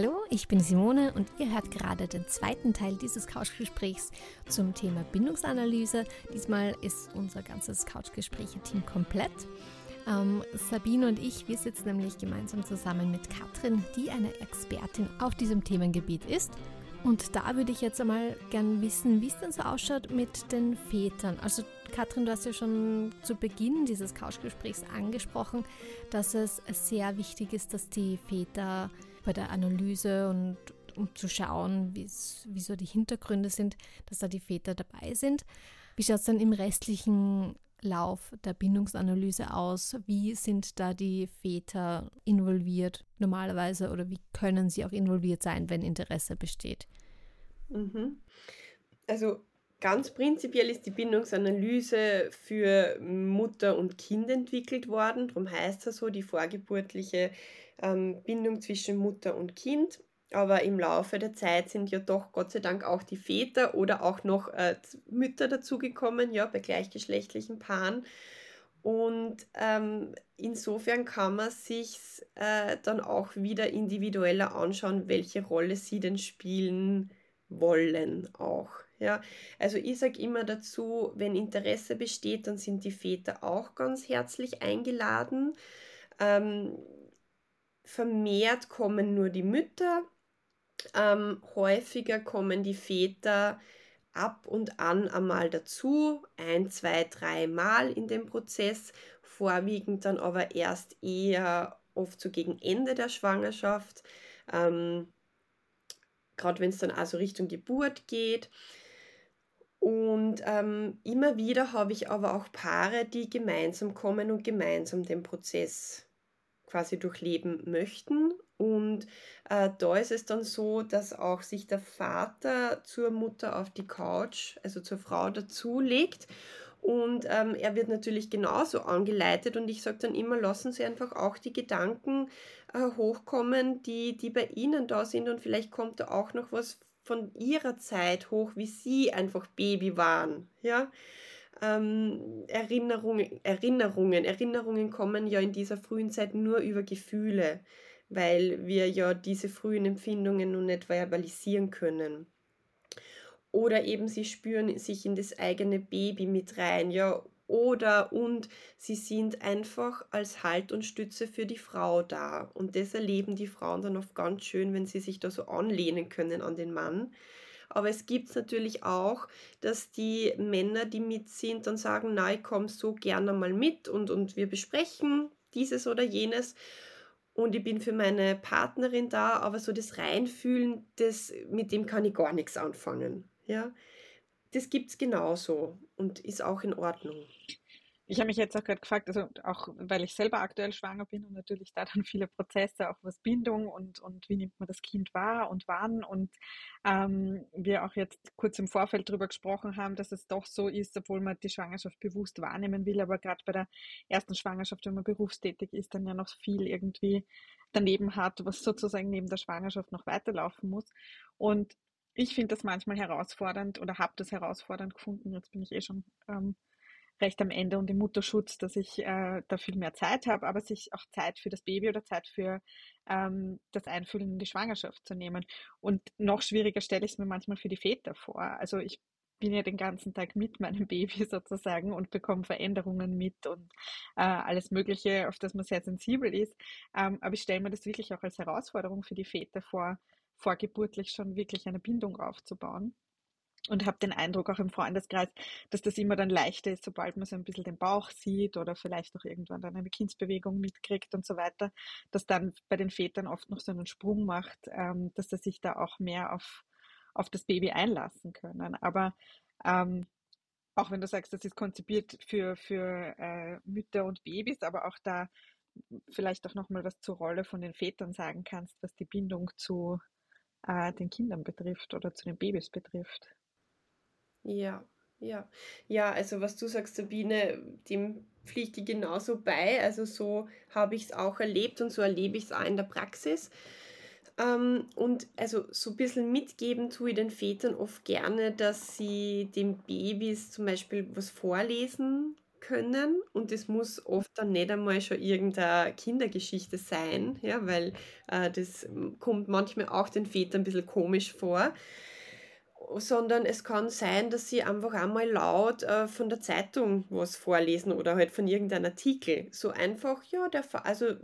Hallo, ich bin Simone und ihr hört gerade den zweiten Teil dieses Couchgesprächs zum Thema Bindungsanalyse. Diesmal ist unser ganzes Couchgespräche-Team komplett. Ähm, Sabine und ich, wir sitzen nämlich gemeinsam zusammen mit Katrin, die eine Expertin auf diesem Themengebiet ist. Und da würde ich jetzt einmal gern wissen, wie es denn so ausschaut mit den Vätern. Also Katrin, du hast ja schon zu Beginn dieses Couchgesprächs angesprochen, dass es sehr wichtig ist, dass die Väter bei der Analyse und um zu schauen, wie so die Hintergründe sind, dass da die Väter dabei sind. Wie schaut es dann im restlichen Lauf der Bindungsanalyse aus? Wie sind da die Väter involviert normalerweise oder wie können sie auch involviert sein, wenn Interesse besteht? Mhm. Also ganz prinzipiell ist die Bindungsanalyse für Mutter und Kind entwickelt worden. Darum heißt es so, die vorgeburtliche ähm, Bindung zwischen Mutter und Kind. Aber im Laufe der Zeit sind ja doch Gott sei Dank auch die Väter oder auch noch äh, Mütter dazugekommen, ja, bei gleichgeschlechtlichen Paaren. Und ähm, insofern kann man sich äh, dann auch wieder individueller anschauen, welche Rolle sie denn spielen wollen auch. Ja, also ich sage immer dazu, wenn Interesse besteht, dann sind die Väter auch ganz herzlich eingeladen. Ähm, vermehrt kommen nur die Mütter, ähm, häufiger kommen die Väter ab und an einmal dazu, ein, zwei, drei Mal in dem Prozess, vorwiegend dann aber erst eher oft so gegen Ende der Schwangerschaft, ähm, gerade wenn es dann also Richtung Geburt geht. Und ähm, immer wieder habe ich aber auch Paare, die gemeinsam kommen und gemeinsam den Prozess quasi durchleben möchten. Und äh, da ist es dann so, dass auch sich der Vater zur Mutter auf die Couch, also zur Frau dazulegt. Und ähm, er wird natürlich genauso angeleitet und ich sage dann immer, lassen Sie einfach auch die Gedanken äh, hochkommen, die, die bei Ihnen da sind und vielleicht kommt da auch noch was von Ihrer Zeit hoch, wie Sie einfach Baby waren. Ja? Ähm, Erinnerungen, Erinnerungen. Erinnerungen kommen ja in dieser frühen Zeit nur über Gefühle, weil wir ja diese frühen Empfindungen noch nicht verbalisieren können. Oder eben sie spüren sich in das eigene Baby mit rein, ja. Oder und sie sind einfach als Halt und Stütze für die Frau da. Und das erleben die Frauen dann oft ganz schön, wenn sie sich da so anlehnen können an den Mann aber es gibt natürlich auch, dass die Männer, die mit sind, dann sagen, na, ich komme so gerne mal mit und, und wir besprechen dieses oder jenes. Und ich bin für meine Partnerin da, aber so das Reinfühlen, das, mit dem kann ich gar nichts anfangen. Ja? Das gibt es genauso und ist auch in Ordnung. Ich habe mich jetzt auch gerade gefragt, also auch weil ich selber aktuell schwanger bin und natürlich da dann viele Prozesse, auch was Bindung und, und wie nimmt man das Kind wahr und wann und ähm, wir auch jetzt kurz im Vorfeld darüber gesprochen haben, dass es doch so ist, obwohl man die Schwangerschaft bewusst wahrnehmen will, aber gerade bei der ersten Schwangerschaft, wenn man berufstätig ist, dann ja noch viel irgendwie daneben hat, was sozusagen neben der Schwangerschaft noch weiterlaufen muss. Und ich finde das manchmal herausfordernd oder habe das herausfordernd gefunden, jetzt bin ich eh schon ähm, recht am Ende und im Mutterschutz, dass ich äh, da viel mehr Zeit habe, aber sich auch Zeit für das Baby oder Zeit für ähm, das Einfühlen in die Schwangerschaft zu nehmen. Und noch schwieriger stelle ich es mir manchmal für die Väter vor. Also ich bin ja den ganzen Tag mit meinem Baby sozusagen und bekomme Veränderungen mit und äh, alles Mögliche, auf das man sehr sensibel ist. Ähm, aber ich stelle mir das wirklich auch als Herausforderung für die Väter vor, vorgeburtlich schon wirklich eine Bindung aufzubauen und habe den Eindruck auch im Freundeskreis, dass das immer dann leichter ist, sobald man so ein bisschen den Bauch sieht oder vielleicht auch irgendwann dann eine Kindsbewegung mitkriegt und so weiter, dass dann bei den Vätern oft noch so einen Sprung macht, ähm, dass sie sich da auch mehr auf, auf das Baby einlassen können. Aber ähm, auch wenn du sagst, das ist konzipiert für, für äh, Mütter und Babys, aber auch da vielleicht auch nochmal was zur Rolle von den Vätern sagen kannst, was die Bindung zu äh, den Kindern betrifft oder zu den Babys betrifft. Ja, ja. Ja, also was du sagst, Sabine, dem pflichte ich genauso bei. Also so habe ich es auch erlebt und so erlebe ich es auch in der Praxis. Ähm, und also so ein bisschen mitgeben tue ich den Vätern oft gerne, dass sie den Babys zum Beispiel was vorlesen können und es muss oft dann nicht einmal schon irgendeine Kindergeschichte sein, ja, weil äh, das kommt manchmal auch den Vätern ein bisschen komisch vor, sondern es kann sein, dass sie einfach einmal laut äh, von der Zeitung was vorlesen oder halt von irgendeinem Artikel. So einfach, ja, der, also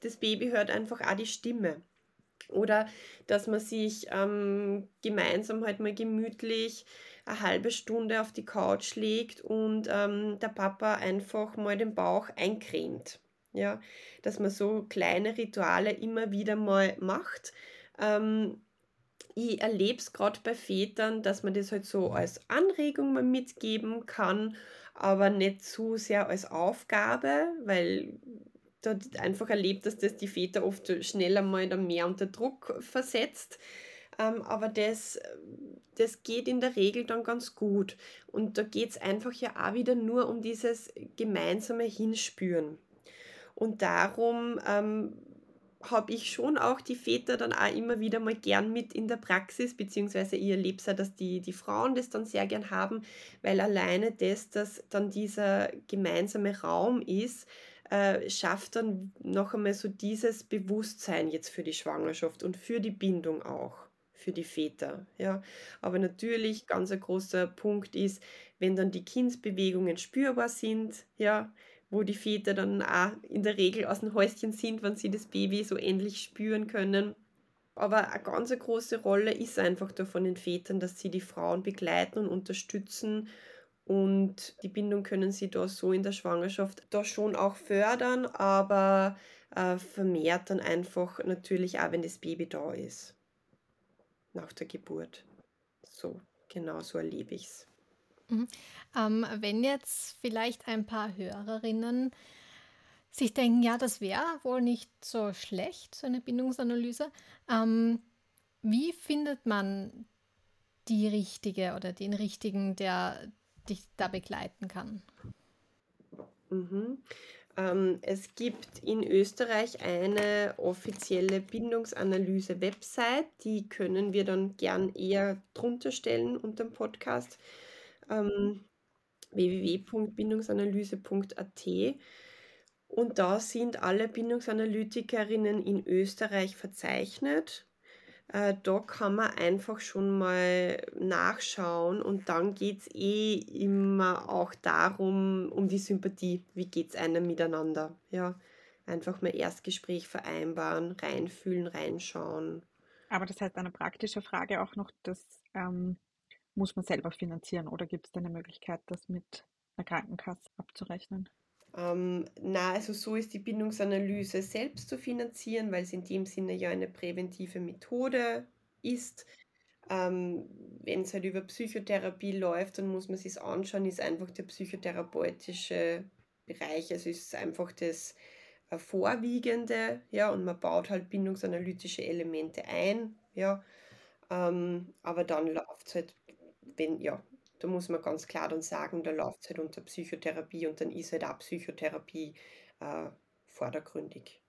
das Baby hört einfach auch die Stimme. Oder dass man sich ähm, gemeinsam halt mal gemütlich eine halbe Stunde auf die Couch legt und ähm, der Papa einfach mal den Bauch eincremt. Ja, dass man so kleine Rituale immer wieder mal macht. Ähm, ich erlebe es gerade bei Vätern, dass man das halt so als Anregung mal mitgeben kann, aber nicht zu sehr als Aufgabe, weil da einfach erlebt, dass das die Väter oft schneller mal dann mehr unter Druck versetzt. Ähm, aber das, das geht in der Regel dann ganz gut. Und da geht es einfach ja auch wieder nur um dieses gemeinsame Hinspüren. Und darum ähm, habe ich schon auch die Väter dann auch immer wieder mal gern mit in der Praxis, beziehungsweise ich erlebe es auch, dass die, die Frauen das dann sehr gern haben, weil alleine das, dass dann dieser gemeinsame Raum ist, äh, schafft dann noch einmal so dieses Bewusstsein jetzt für die Schwangerschaft und für die Bindung auch für die Väter. Ja. Aber natürlich ganz ein großer Punkt ist, wenn dann die Kindsbewegungen spürbar sind, ja, wo die Väter dann auch in der Regel aus dem Häuschen sind, wenn sie das Baby so ähnlich spüren können. Aber eine ganz große Rolle ist einfach da von den Vätern, dass sie die Frauen begleiten und unterstützen und die Bindung können sie da so in der Schwangerschaft da schon auch fördern, aber äh, vermehrt dann einfach natürlich auch, wenn das Baby da ist. Nach der Geburt. So, genau so erlebe ich es. Mhm. Ähm, wenn jetzt vielleicht ein paar Hörerinnen sich denken, ja, das wäre wohl nicht so schlecht, so eine Bindungsanalyse, ähm, wie findet man die richtige oder den richtigen, der dich da begleiten kann? Mhm. Ähm, es gibt in Österreich eine offizielle Bindungsanalyse-Website, die können wir dann gern eher drunter stellen unter dem Podcast. Ähm, www.bindungsanalyse.at und da sind alle Bindungsanalytikerinnen in Österreich verzeichnet äh, da kann man einfach schon mal nachschauen und dann geht es eh immer auch darum, um die Sympathie. Wie geht es einem miteinander? Ja, einfach mal Erstgespräch vereinbaren, reinfühlen, reinschauen. Aber das heißt, eine praktische Frage auch noch, das ähm, muss man selber finanzieren oder gibt es da eine Möglichkeit, das mit einer Krankenkasse abzurechnen? Ähm, na, also so ist die Bindungsanalyse selbst zu finanzieren, weil es in dem Sinne ja eine präventive Methode ist. Ähm, Wenn es halt über Psychotherapie läuft, dann muss man sich anschauen, ist einfach der psychotherapeutische Bereich, also ist einfach das äh, Vorwiegende, ja, und man baut halt bindungsanalytische Elemente ein, ja, ähm, aber dann läuft es halt, wenn, ja, da muss man ganz klar dann sagen, da läuft es halt unter Psychotherapie und dann ist halt auch Psychotherapie äh, vordergründig.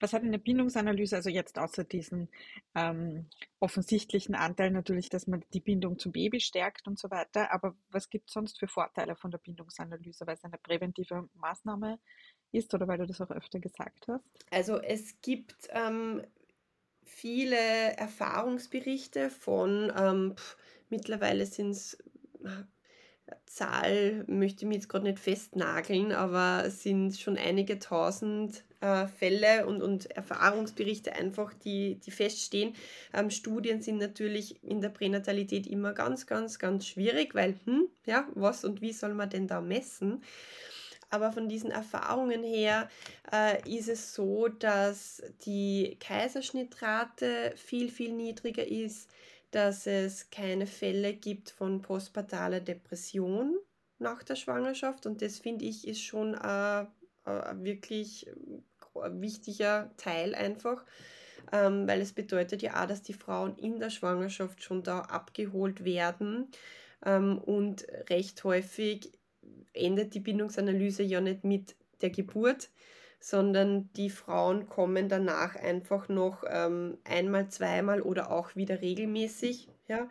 Was hat eine Bindungsanalyse, also jetzt außer diesen ähm, offensichtlichen Anteil natürlich, dass man die Bindung zum Baby stärkt und so weiter, aber was gibt es sonst für Vorteile von der Bindungsanalyse, weil es eine präventive Maßnahme ist oder weil du das auch öfter gesagt hast? Also es gibt ähm, viele Erfahrungsberichte von ähm, pff, Mittlerweile sind es, Zahl möchte ich mir jetzt gerade nicht festnageln, aber es sind schon einige tausend äh, Fälle und, und Erfahrungsberichte einfach, die, die feststehen. Ähm, Studien sind natürlich in der Pränatalität immer ganz, ganz, ganz schwierig, weil, hm, ja, was und wie soll man denn da messen? Aber von diesen Erfahrungen her äh, ist es so, dass die Kaiserschnittrate viel, viel niedriger ist dass es keine Fälle gibt von postpartaler Depression nach der Schwangerschaft. Und das finde ich ist schon ein, ein wirklich ein wichtiger Teil einfach, ähm, weil es bedeutet ja auch, dass die Frauen in der Schwangerschaft schon da abgeholt werden. Ähm, und recht häufig endet die Bindungsanalyse ja nicht mit der Geburt, sondern die Frauen kommen danach einfach noch ähm, einmal, zweimal oder auch wieder regelmäßig. Ja?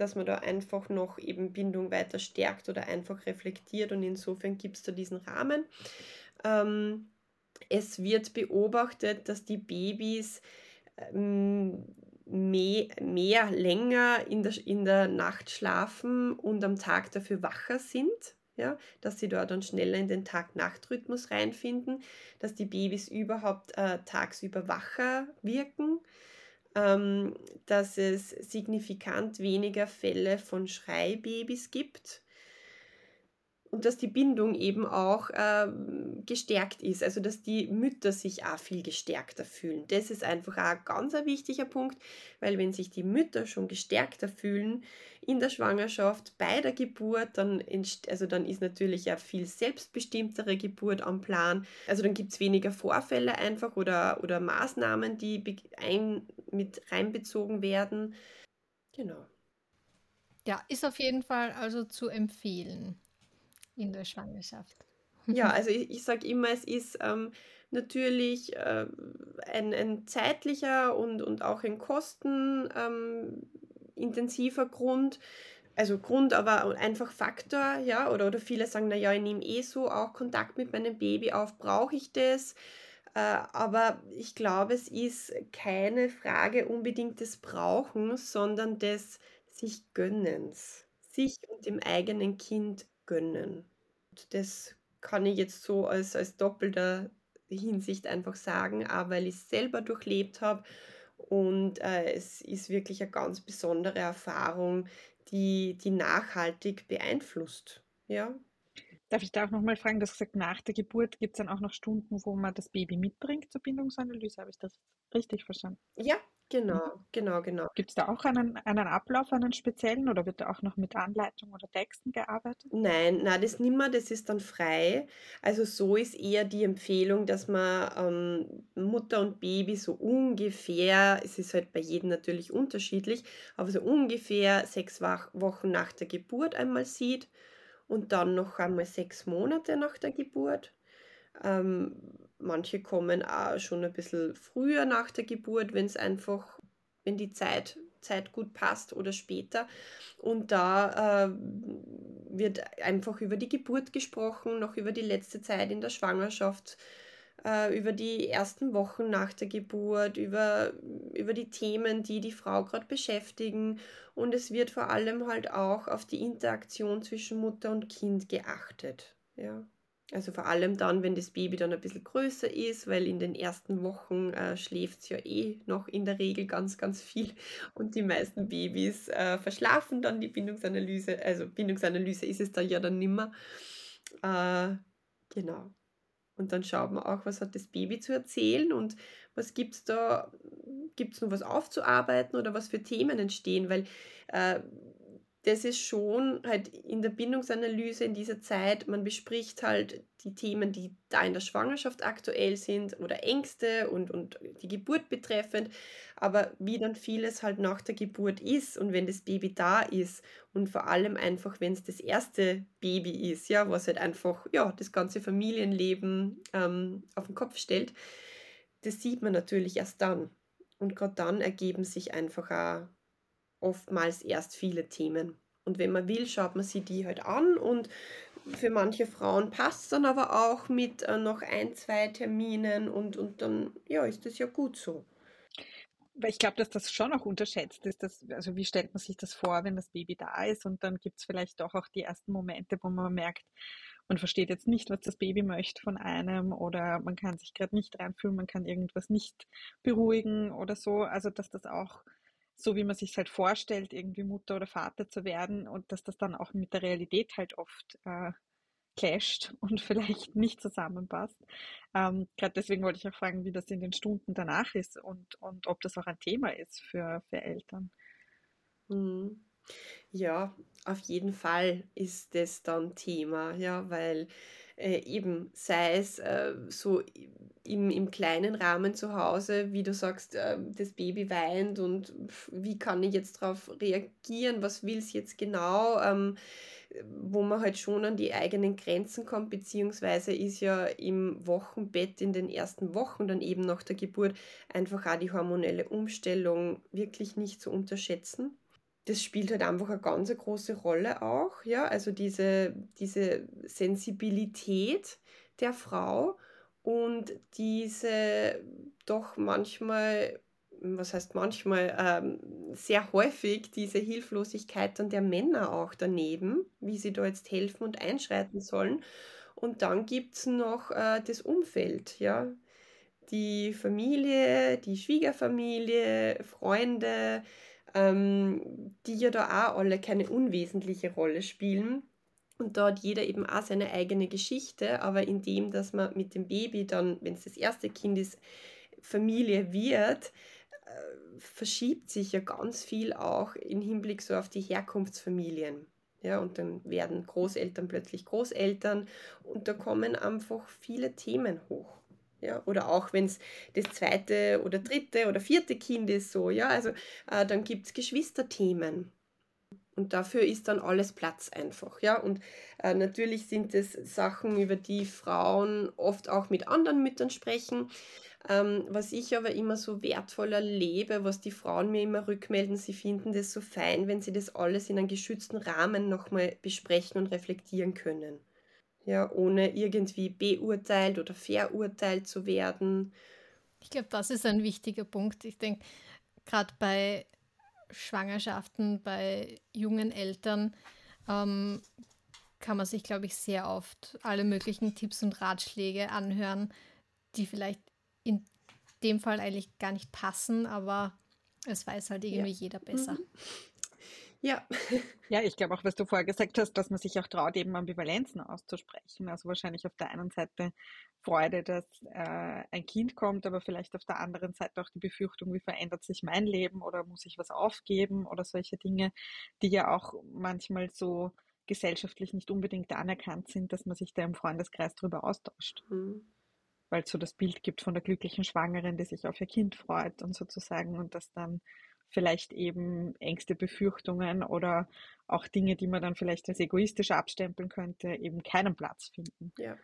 dass man da einfach noch eben Bindung weiter stärkt oder einfach reflektiert und insofern gibt es da diesen Rahmen. Ähm, es wird beobachtet, dass die Babys ähm, mehr, mehr länger in der, in der Nacht schlafen und am Tag dafür wacher sind. Ja, dass sie dort dann schneller in den Tag-Nacht-Rhythmus reinfinden, dass die Babys überhaupt äh, tagsüber wacher wirken, ähm, dass es signifikant weniger Fälle von Schreibabys gibt und dass die Bindung eben auch äh, gestärkt ist, also dass die Mütter sich auch viel gestärkter fühlen. Das ist einfach auch ein ganz wichtiger Punkt, weil wenn sich die Mütter schon gestärkter fühlen in der Schwangerschaft, bei der Geburt, dann, also dann ist natürlich eine viel selbstbestimmtere Geburt am Plan. Also dann gibt es weniger Vorfälle einfach oder, oder Maßnahmen, die ein, mit reinbezogen werden. Genau. Ja, ist auf jeden Fall also zu empfehlen in der Schwangerschaft. Ja, also ich, ich sage immer, es ist ähm, natürlich äh, ein, ein zeitlicher und, und auch ein kostenintensiver ähm, Grund. Also Grund, aber einfach Faktor, ja, oder, oder viele sagen, naja, ich nehme eh so auch Kontakt mit meinem Baby auf, brauche ich das? Äh, aber ich glaube, es ist keine Frage unbedingt des Brauchens, sondern des sich Gönnens. Sich und dem eigenen Kind gönnen. Das kann ich jetzt so als, als doppelter Hinsicht einfach sagen, auch weil ich es selber durchlebt habe. Und äh, es ist wirklich eine ganz besondere Erfahrung, die, die nachhaltig beeinflusst. Ja. Darf ich da auch nochmal fragen, du hast gesagt, nach der Geburt gibt es dann auch noch Stunden, wo man das Baby mitbringt zur Bindungsanalyse. Habe ich das richtig verstanden? Ja, Genau, mhm. genau, genau. Gibt es da auch einen, einen Ablauf, einen speziellen oder wird da auch noch mit Anleitung oder Texten gearbeitet? Nein, nein, das nimmer, das ist dann frei. Also so ist eher die Empfehlung, dass man ähm, Mutter und Baby so ungefähr, es ist halt bei jedem natürlich unterschiedlich, aber so ungefähr sechs Wochen nach der Geburt einmal sieht und dann noch einmal sechs Monate nach der Geburt. Ähm, manche kommen auch schon ein bisschen früher nach der Geburt, wenn es einfach, wenn die Zeit, Zeit gut passt oder später. Und da äh, wird einfach über die Geburt gesprochen, noch über die letzte Zeit in der Schwangerschaft, äh, über die ersten Wochen nach der Geburt, über, über die Themen, die die Frau gerade beschäftigen. Und es wird vor allem halt auch auf die Interaktion zwischen Mutter und Kind geachtet. Ja. Also vor allem dann, wenn das Baby dann ein bisschen größer ist, weil in den ersten Wochen äh, schläft es ja eh noch in der Regel ganz, ganz viel und die meisten Babys äh, verschlafen dann die Bindungsanalyse. Also Bindungsanalyse ist es dann ja dann nimmer. Äh, genau. Und dann schaut man auch, was hat das Baby zu erzählen und was gibt es da, gibt es noch was aufzuarbeiten oder was für Themen entstehen, weil äh, das ist schon halt in der Bindungsanalyse in dieser Zeit, man bespricht halt die Themen, die da in der Schwangerschaft aktuell sind oder Ängste und, und die Geburt betreffend, aber wie dann vieles halt nach der Geburt ist und wenn das Baby da ist und vor allem einfach, wenn es das erste Baby ist, ja, was halt einfach, ja, das ganze Familienleben ähm, auf den Kopf stellt, das sieht man natürlich erst dann. Und gerade dann ergeben sich einfach auch oftmals erst viele Themen. Und wenn man will, schaut man sich die halt an und für manche Frauen passt es dann aber auch mit äh, noch ein, zwei Terminen und, und dann ja, ist das ja gut so. Weil ich glaube, dass das schon auch unterschätzt ist. Dass, also wie stellt man sich das vor, wenn das Baby da ist und dann gibt es vielleicht doch auch die ersten Momente, wo man merkt, man versteht jetzt nicht, was das Baby möchte von einem oder man kann sich gerade nicht reinfühlen, man kann irgendwas nicht beruhigen oder so. Also dass das auch so wie man sich halt vorstellt, irgendwie Mutter oder Vater zu werden und dass das dann auch mit der Realität halt oft äh, clasht und vielleicht nicht zusammenpasst. Ähm, Gerade deswegen wollte ich auch fragen, wie das in den Stunden danach ist und, und ob das auch ein Thema ist für, für Eltern. Mhm. Ja, auf jeden Fall ist das dann Thema, ja, weil äh, eben sei es äh, so im, im kleinen Rahmen zu Hause, wie du sagst, äh, das Baby weint und wie kann ich jetzt darauf reagieren, was will es jetzt genau, ähm, wo man halt schon an die eigenen Grenzen kommt, beziehungsweise ist ja im Wochenbett in den ersten Wochen, dann eben nach der Geburt, einfach auch die hormonelle Umstellung wirklich nicht zu unterschätzen das spielt halt einfach eine ganz große Rolle auch, ja, also diese, diese Sensibilität der Frau und diese doch manchmal, was heißt manchmal, ähm, sehr häufig diese Hilflosigkeit dann der Männer auch daneben, wie sie da jetzt helfen und einschreiten sollen. Und dann gibt es noch äh, das Umfeld, ja. Die Familie, die Schwiegerfamilie, Freunde, ähm, die ja da auch alle keine unwesentliche Rolle spielen. Und da hat jeder eben auch seine eigene Geschichte, aber indem, dass man mit dem Baby dann, wenn es das erste Kind ist, Familie wird, äh, verschiebt sich ja ganz viel auch im Hinblick so auf die Herkunftsfamilien. Ja, und dann werden Großeltern plötzlich Großeltern und da kommen einfach viele Themen hoch. Ja, oder auch wenn es das zweite oder dritte oder vierte Kind ist, so, ja, also äh, dann gibt es Geschwisterthemen. Und dafür ist dann alles Platz einfach, ja. Und äh, natürlich sind es Sachen, über die Frauen oft auch mit anderen Müttern sprechen. Ähm, was ich aber immer so wertvoll erlebe, was die Frauen mir immer rückmelden, sie finden das so fein, wenn sie das alles in einem geschützten Rahmen nochmal besprechen und reflektieren können ja, ohne irgendwie beurteilt oder verurteilt zu werden. Ich glaube, das ist ein wichtiger Punkt. Ich denke, gerade bei Schwangerschaften, bei jungen Eltern ähm, kann man sich, glaube ich, sehr oft alle möglichen Tipps und Ratschläge anhören, die vielleicht in dem Fall eigentlich gar nicht passen, aber es weiß halt irgendwie ja. jeder besser. Mhm. Ja. Ja, ich glaube auch, was du vorher gesagt hast, dass man sich auch traut, eben Ambivalenzen auszusprechen. Also wahrscheinlich auf der einen Seite Freude, dass äh, ein Kind kommt, aber vielleicht auf der anderen Seite auch die Befürchtung, wie verändert sich mein Leben oder muss ich was aufgeben oder solche Dinge, die ja auch manchmal so gesellschaftlich nicht unbedingt anerkannt sind, dass man sich da im Freundeskreis darüber austauscht. Mhm. Weil es so das Bild gibt von der glücklichen Schwangeren, die sich auf ihr Kind freut und sozusagen und das dann vielleicht eben Ängste, Befürchtungen oder auch Dinge, die man dann vielleicht als egoistisch abstempeln könnte, eben keinen Platz finden. Ja.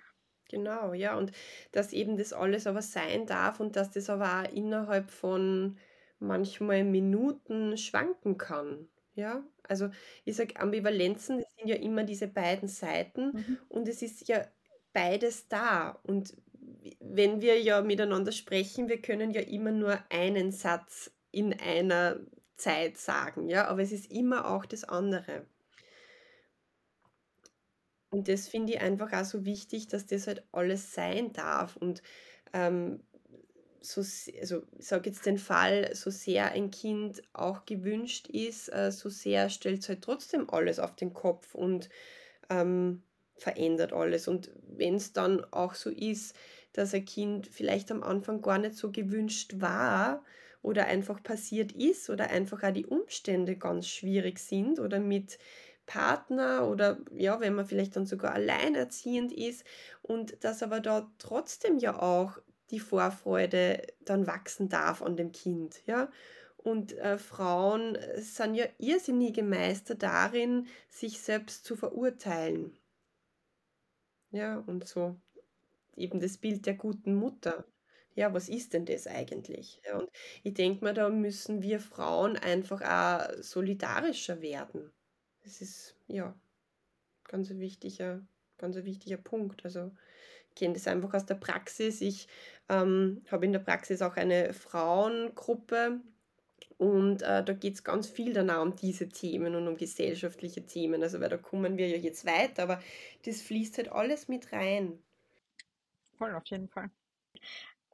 Genau, ja, und dass eben das alles aber sein darf und dass das aber auch innerhalb von manchmal Minuten schwanken kann. Ja, also ich sage, Ambivalenzen das sind ja immer diese beiden Seiten mhm. und es ist ja beides da. Und wenn wir ja miteinander sprechen, wir können ja immer nur einen Satz in einer Zeit sagen, ja, aber es ist immer auch das andere. Und das finde ich einfach auch so wichtig, dass das halt alles sein darf. Und ähm, so, also ich sage jetzt den Fall, so sehr ein Kind auch gewünscht ist, äh, so sehr stellt es halt trotzdem alles auf den Kopf und ähm, verändert alles. Und wenn es dann auch so ist, dass ein Kind vielleicht am Anfang gar nicht so gewünscht war, oder einfach passiert ist oder einfach auch die Umstände ganz schwierig sind oder mit Partner oder ja, wenn man vielleicht dann sogar alleinerziehend ist und dass aber da trotzdem ja auch die Vorfreude dann wachsen darf an dem Kind, ja. Und äh, Frauen sind ja irrsinnige Meister darin, sich selbst zu verurteilen. Ja, und so eben das Bild der guten Mutter ja, was ist denn das eigentlich? Und ich denke mir, da müssen wir Frauen einfach auch solidarischer werden. Das ist, ja, ganz ein wichtiger, ganz ein wichtiger Punkt. Also, ich kenne das einfach aus der Praxis. Ich ähm, habe in der Praxis auch eine Frauengruppe und äh, da geht es ganz viel dann auch um diese Themen und um gesellschaftliche Themen. Also, weil da kommen wir ja jetzt weiter, aber das fließt halt alles mit rein. Voll, auf jeden Fall.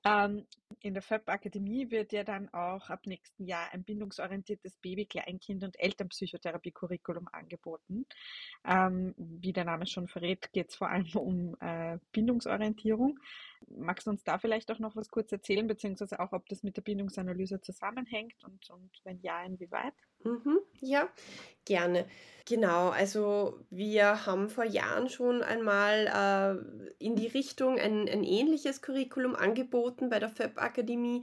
Ähm, in der FÖB-Akademie wird ja dann auch ab nächsten Jahr ein bindungsorientiertes Baby-, Kleinkind- und Elternpsychotherapie-Curriculum angeboten. Ähm, wie der Name schon verrät, geht es vor allem um äh, Bindungsorientierung. Magst du uns da vielleicht auch noch was kurz erzählen, beziehungsweise auch, ob das mit der Bindungsanalyse zusammenhängt und, und wenn ja, inwieweit? Mhm, ja, gerne. Genau, also wir haben vor Jahren schon einmal äh, in die Richtung ein, ein ähnliches Curriculum angeboten bei der FÖB-Akademie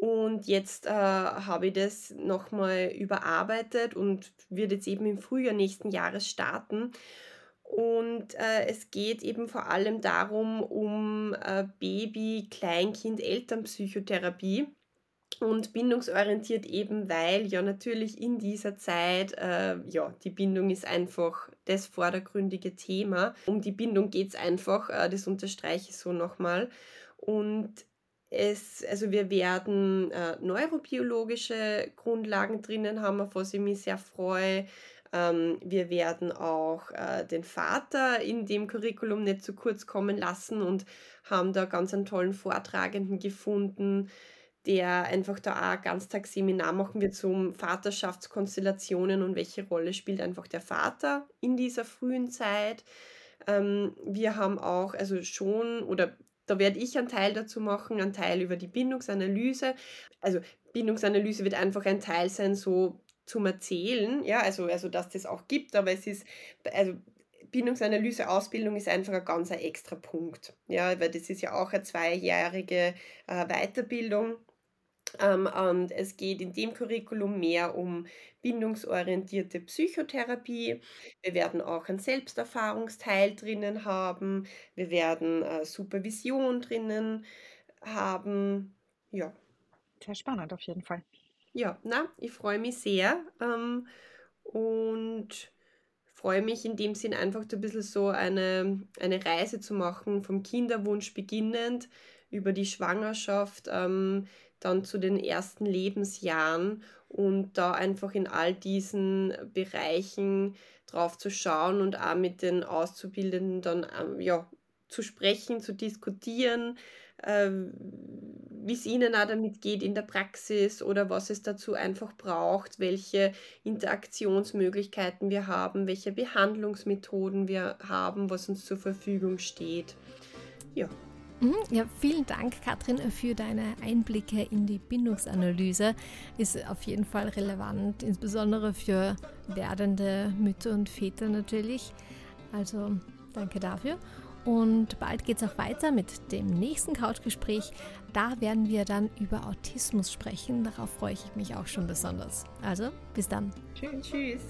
und jetzt äh, habe ich das nochmal überarbeitet und wird jetzt eben im Frühjahr nächsten Jahres starten. Und äh, es geht eben vor allem darum, um äh, Baby-, Kleinkind-, Elternpsychotherapie. Und bindungsorientiert eben, weil ja natürlich in dieser Zeit, äh, ja, die Bindung ist einfach das vordergründige Thema. Um die Bindung geht es einfach, äh, das unterstreiche ich so nochmal. Und es, also wir werden äh, neurobiologische Grundlagen drinnen haben, auf was ich mich sehr freue. Ähm, wir werden auch äh, den Vater in dem Curriculum nicht zu kurz kommen lassen und haben da ganz einen tollen Vortragenden gefunden, der einfach da auch Ganztagsseminar machen wird zum Vaterschaftskonstellationen und welche Rolle spielt einfach der Vater in dieser frühen Zeit. Ähm, wir haben auch, also schon, oder da werde ich einen Teil dazu machen, einen Teil über die Bindungsanalyse. Also Bindungsanalyse wird einfach ein Teil sein, so zum Erzählen, ja, also, also dass das auch gibt, aber es ist, also Bindungsanalyse Ausbildung ist einfach ein ganz extra Punkt, ja, weil das ist ja auch eine zweijährige äh, Weiterbildung und es geht in dem Curriculum mehr um bindungsorientierte Psychotherapie. Wir werden auch einen Selbsterfahrungsteil drinnen haben. Wir werden äh, Supervision drinnen haben. Ja. Sehr spannend auf jeden Fall. Ja, na, ich freue mich sehr ähm, und freue mich in dem Sinn einfach ein bisschen so eine, eine Reise zu machen, vom Kinderwunsch beginnend über die Schwangerschaft, ähm, dann zu den ersten Lebensjahren und da einfach in all diesen Bereichen drauf zu schauen und auch mit den Auszubildenden dann ähm, ja, zu sprechen, zu diskutieren, äh, wie es ihnen auch damit geht in der Praxis oder was es dazu einfach braucht, welche Interaktionsmöglichkeiten wir haben, welche Behandlungsmethoden wir haben, was uns zur Verfügung steht. Ja. Mhm, ja, vielen Dank, Katrin, für deine Einblicke in die Bindungsanalyse. Ist auf jeden Fall relevant, insbesondere für werdende Mütter und Väter natürlich. Also danke dafür. Und bald geht es auch weiter mit dem nächsten Couchgespräch. Da werden wir dann über Autismus sprechen. Darauf freue ich mich auch schon besonders. Also, bis dann. Tschüss. Tschüss.